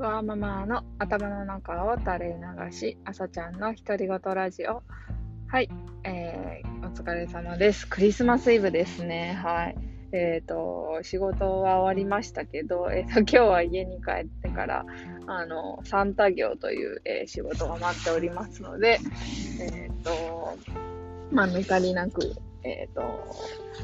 わーママの頭の中を垂れ流し、朝ちゃんの独り言ラジオ。はい、えー、お疲れ様です。クリスマスイブですね。はい。えっ、ー、と、仕事は終わりましたけど、えっ、ー、と、今日は家に帰ってから、あの、サンタ業という、えー、仕事が待っておりますので、えっ、と、まあ、抜かりなく、えっ、ー、と、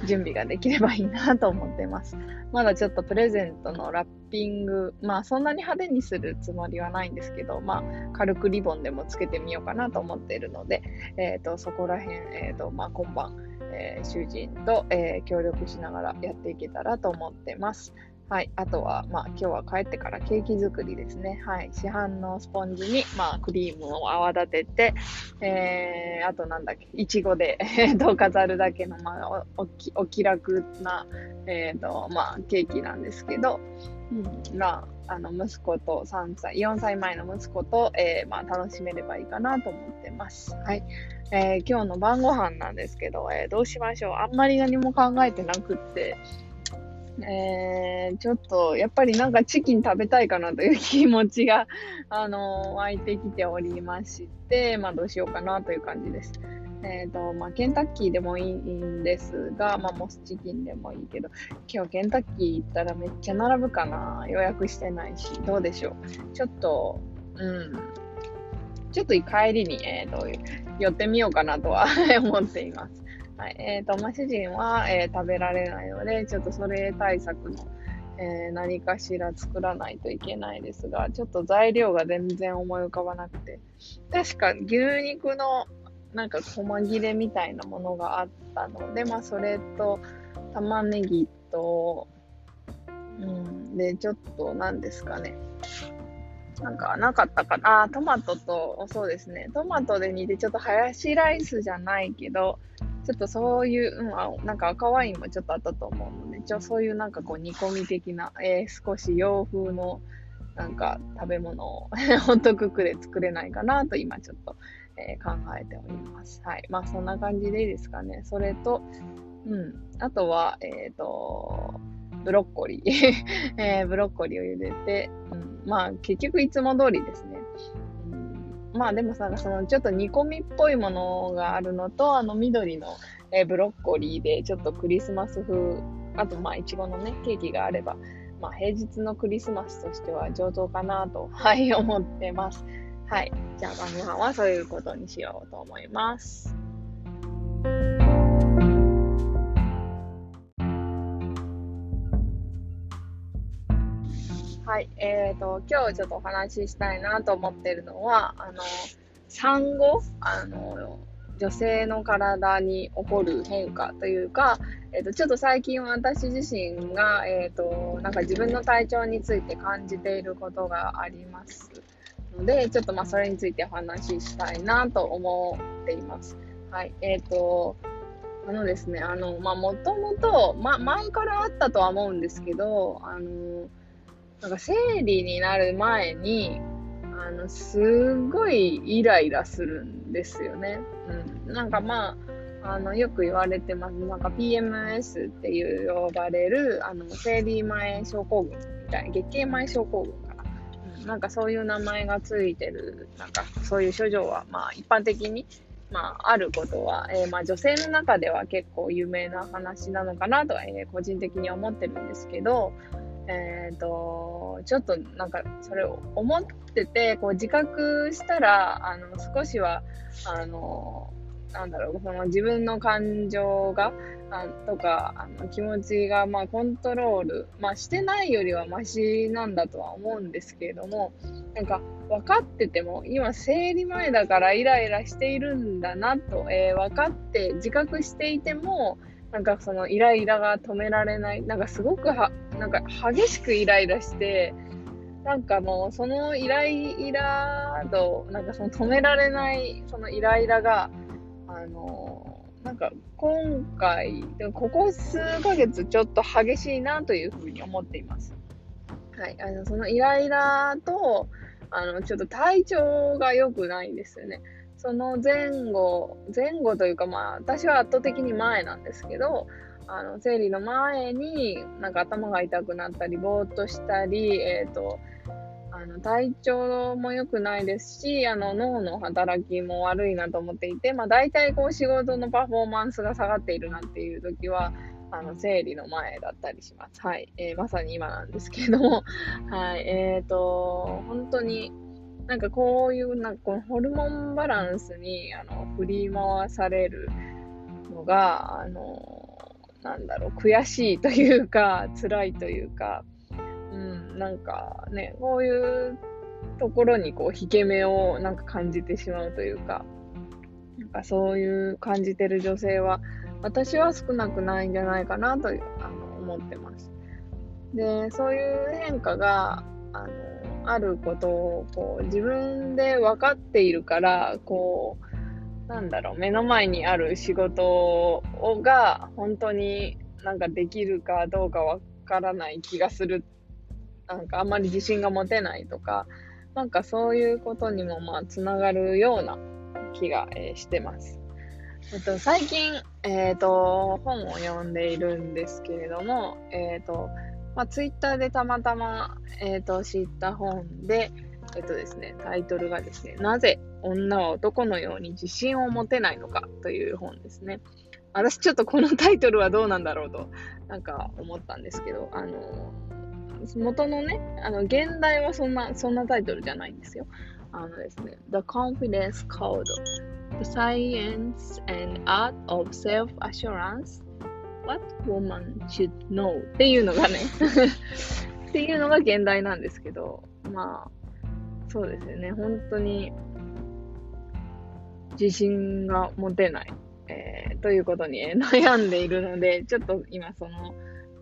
準備ができればいいなと思ってます。まだちょっとプレゼントのラッピング、まあそんなに派手にするつもりはないんですけど、まあ軽くリボンでもつけてみようかなと思っているので、えっ、ー、と、そこら辺、えっ、ー、と、まあ今晩、え主人と、え協力しながらやっていけたらと思ってます。はい。あとは、まあ、今日は帰ってからケーキ作りですね。はい。市販のスポンジに、まあ、クリームを泡立てて、えー、あとなんだっけ、いちごで、えっと、飾るだけの、まあ、おきお気楽な、え、ー、と、まあ、ケーキなんですけど、うん、まあ、あの、息子と3歳、4歳前の息子と、えー、まあ、楽しめればいいかなと思ってます。はい。えー、今日の晩ご飯なんですけど、えー、どうしましょう。あんまり何も考えてなくって、えー、ちょっと、やっぱりなんかチキン食べたいかなという気持ちが、あのー、湧いてきておりまして、まあどうしようかなという感じです。えっ、ー、と、まあケンタッキーでもいいんですが、まあモスチキンでもいいけど、今日ケンタッキー行ったらめっちゃ並ぶかな予約してないし、どうでしょう。ちょっと、うん。ちょっと帰りに、えっ、と、寄ってみようかなとは 思っています。はい。えっ、ー、と、まあ、主人は、えー、食べられないので、ちょっとそれ対策の、えー、何かしら作らないといけないですが、ちょっと材料が全然思い浮かばなくて、確か牛肉のなんか細切れみたいなものがあったので、まあ、それと玉ねぎと、うん、で、ちょっと何ですかね。なんかなかったかな。あ、トマトと、そうですね。トマトで煮て、ちょっとハヤシライスじゃないけど、ちょっとそういう、うん、なんか赤ワインもちょっとあったと思うので、一応そういうなんかこう煮込み的な、えー、少し洋風のなんか食べ物をホットクックで作れないかなと今ちょっと、えー、考えております。はい。まあそんな感じでいいですかね。それと、うん。あとは、えっ、ー、と、ブロッコリー、えー、ブロッコリーを茹でて、うん、まあ結局いつも通りですね。まあでもさ、そのちょっと煮込みっぽいものがあるのと、あの緑の、え、ブロッコリーでちょっとクリスマス風、あとまあいちごのね、ケーキがあれば、まあ平日のクリスマスとしては上等かなと、はい、思ってます。はい。じゃあ晩ご飯はそういうことにしようと思います。はい。えっ、ー、と、今日ちょっとお話ししたいなと思ってるのは、あの、産後、あの、女性の体に起こる変化というか、えっ、ー、と、ちょっと最近私自身が、えっ、ー、と、なんか自分の体調について感じていることがありますので、ちょっとまあそれについてお話ししたいなと思っています。はい。えっ、と、あのですね、あの、まあ、もともと、ま、前からあったとは思うんですけど、あの、なんか生理になる前に、あの、すごいイライラするんですよね。うん。なんかまあ、あの、よく言われてます。なんか PMS っていう呼ばれる、あの、生理前症候群みたいな、月経前症候群かな。うん。なんかそういう名前がついてる、なんかそういう症状は、まあ一般的に、まあ、あることは、えー、まあ女性の中では結構有名な話なのかなとは、えー、個人的には思ってるんですけど、え、ー、と、ちょっとなんかそれを思ってて、こう自覚したら、あの、少しは、あの、なんだろう、その自分の感情が、あとか、あの気持ちが、まあ、コントロール、まあ、してないよりはマシなんだとは思うんですけれども、なんか、分かってても、今、生理前だからイライラしているんだなと、えー、分かって、自覚していても、なんかそのイライラが止められない。なんかすごくは、なんか激しくイライラして、なんかもうそのイライラと、なんかその止められないそのイライラが、あの、なんか今回、ここ数ヶ月ちょっと激しいなというふうに思っています。はい。あの、そのイライラと、あの、ちょっと体調が良くないんですよね。その前後、前後というかまあ、私は圧倒的に前なんですけど、あの、生理の前になんか頭が痛くなったり、ぼーっとしたり、えっ、ー、と、あの体調も良くないですし、あの脳の働きも悪いなと思っていて、まあ、大体こう仕事のパフォーマンスが下がっているなっていう時は、あの生理の前だったりします。はい。えー、まさに今なんですけども、はい。え、ー、と、本当に、なんかこういう、なんかこのホルモンバランスにあの振り回されるのが、あの、なんだろう、悔しいというか、辛いというか、うん、なんかね、こういうところにこう、引け目をなんか感じてしまうというか、なんかそういう感じてる女性は、私は少なくないんじゃないかなとあの思ってます。で、そういう変化が、あの、あることをこう自分で分かっているから、こう、なんだろう、目の前にある仕事が本当になんかできるかどうかわからない気がする。なんかあんまり自信が持てないとか、なんかそういうことにもまあつながるような気が、えー、してます。えっと、最近、えっ、ー、と、本を読んでいるんですけれども、えっ、ー、と、まあ、ツイッターでたまたま、え、ー、と、知った本で、えっ、とですね、タイトルがですね、なぜ女は男のように自信を持てないのかという本ですね。私ちょっとこのタイトルはどうなんだろうと、なんか思ったんですけど、あの、元のね、あの、現代はそんな、そんなタイトルじゃないんですよ。あのですね、The Confidence Code The Science and Art of Self-Assurance What Woman Should Know っていうのがね っていうのが現代なんですけど、まあ、そうですよね。本当に自信が持てない、えー、ということに、悩んでいるので、ちょっと今その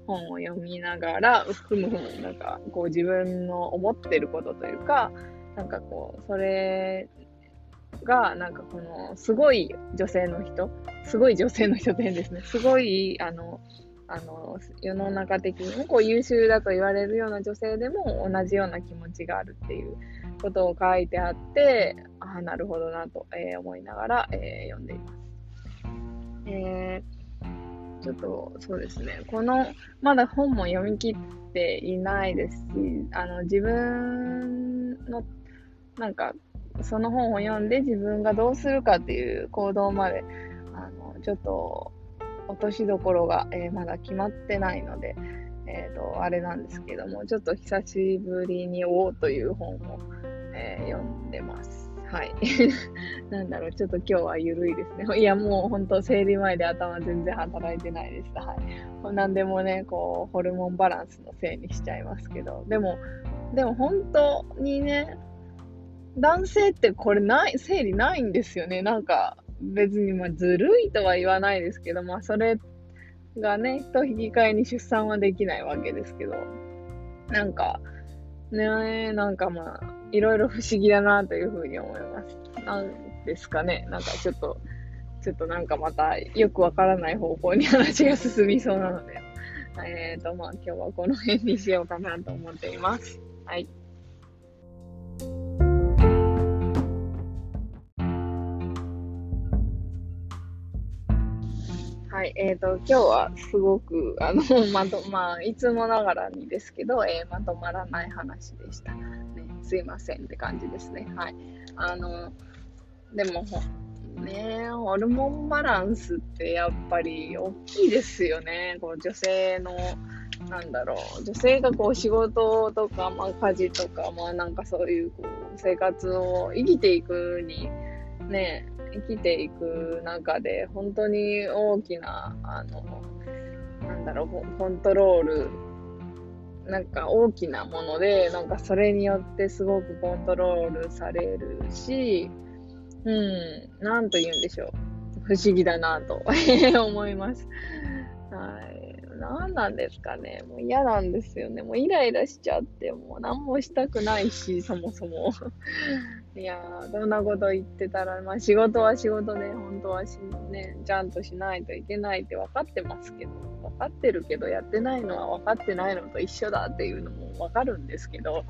本を読みながら、ふむふむ、なんかこう自分の思ってることというか、なんかこう、それが、なんかこの、すごい女性の人、すごい女性の人って変ですね。すごい、あの、あの、世の中的にもこう優秀だと言われるような女性でも同じような気持ちがあるっていうことを書いてあって、ああ、なるほどなと、えー、思いながら、えー、読んでいます。えー、ちょっとそうですね、この、まだ本も読み切っていないですし、あの、自分の、なんか、その本を読んで自分がどうするかっていう行動まで、あの、ちょっと落としどころが、えー、まだ決まってないので、え、ー、と、あれなんですけども、ちょっと久しぶりにおうという本を、えー、読んでます。はい。なんだろう、ちょっと今日は緩いですね。いや、もう本当生理前で頭全然働いてないです。はい。なんでもね、こう、ホルモンバランスのせいにしちゃいますけど、でも、でも本当にね、男性ってこれない、生理ないんですよね。なんか、別にまあずるいとは言わないですけど、まあそれがね、と引き換えに出産はできないわけですけど、なんか、ねなんかまあ、いろいろ不思議だなというふうに思います。なんですかね、なんかちょっと、ちょっとなんかまたよくわからない方向に話が進みそうなので、えっ、ー、とまあ今日はこの辺にしようかなと思っています。はい。はい、えっ、ー、と、今日はすごく、あの、まと、まあ、いつもながらにですけど、えー、まとまらない話でした。ね、すいませんって感じですね。はい。あの、でも、ねホルモンバランスってやっぱり大きいですよね。こう女性の、なんだろう、女性がこう仕事とか、まあ家事とか、まあなんかそういうこう生活を生きていくに、ね、生きていく中で、本当に大きな、あの、なんだろう、コントロール、なんか大きなもので、なんかそれによってすごくコントロールされるし、うん、なんと言うんでしょう。不思議だなと 思います。はい。何なんですかね。もう嫌なんですよね。もうイライラしちゃって、もう何もしたくないし、そもそも。いやー、どんなこと言ってたら、まあ仕事は仕事で、本当はし、ね、ちゃんとしないといけないって分かってますけど、分かってるけど、やってないのは分かってないのと一緒だっていうのも分かるんですけど、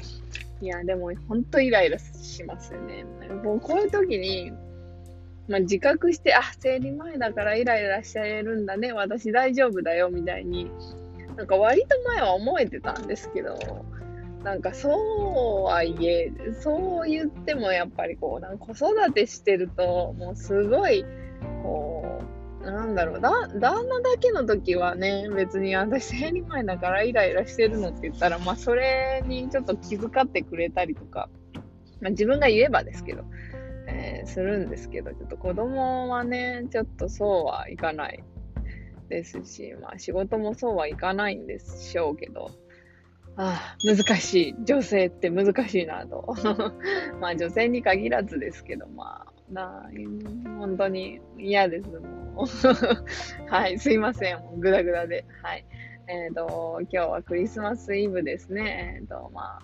いや、でも本当イライラしますよね。もうこういう時に、まあ、自覚して、あ、生理前だからイライラしちゃえるんだね、私大丈夫だよ、みたいに、なんか割と前は思えてたんですけど、なんかそうはいえ、そう言ってもやっぱりこう、なんか子育てしてると、もうすごい、こう、なんだろう、だ、旦那だけの時はね、別に私生理前だからイライラしてるのって言ったら、まあそれにちょっと気遣ってくれたりとか、まあ自分が言えばですけど、えー、するんですけど、ちょっと子供はね、ちょっとそうはいかないですし、まあ仕事もそうはいかないんでしょうけど、ああ、難しい。女性って難しいなと。まあ女性に限らずですけど、まあ、な本当に嫌です。もう はい、すいません。もうグダグダで。はい。えっ、ー、と、今日はクリスマスイブですね。えっ、ー、と、まあ、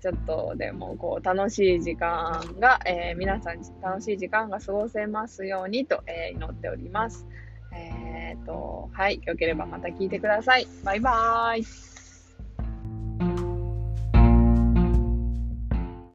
ちょっとでもこう楽しい時間が、えー、皆さん楽しい時間が過ごせますようにと、えー、祈っております。えっ、と、はい、よければまた聞いてください。バイバーイ。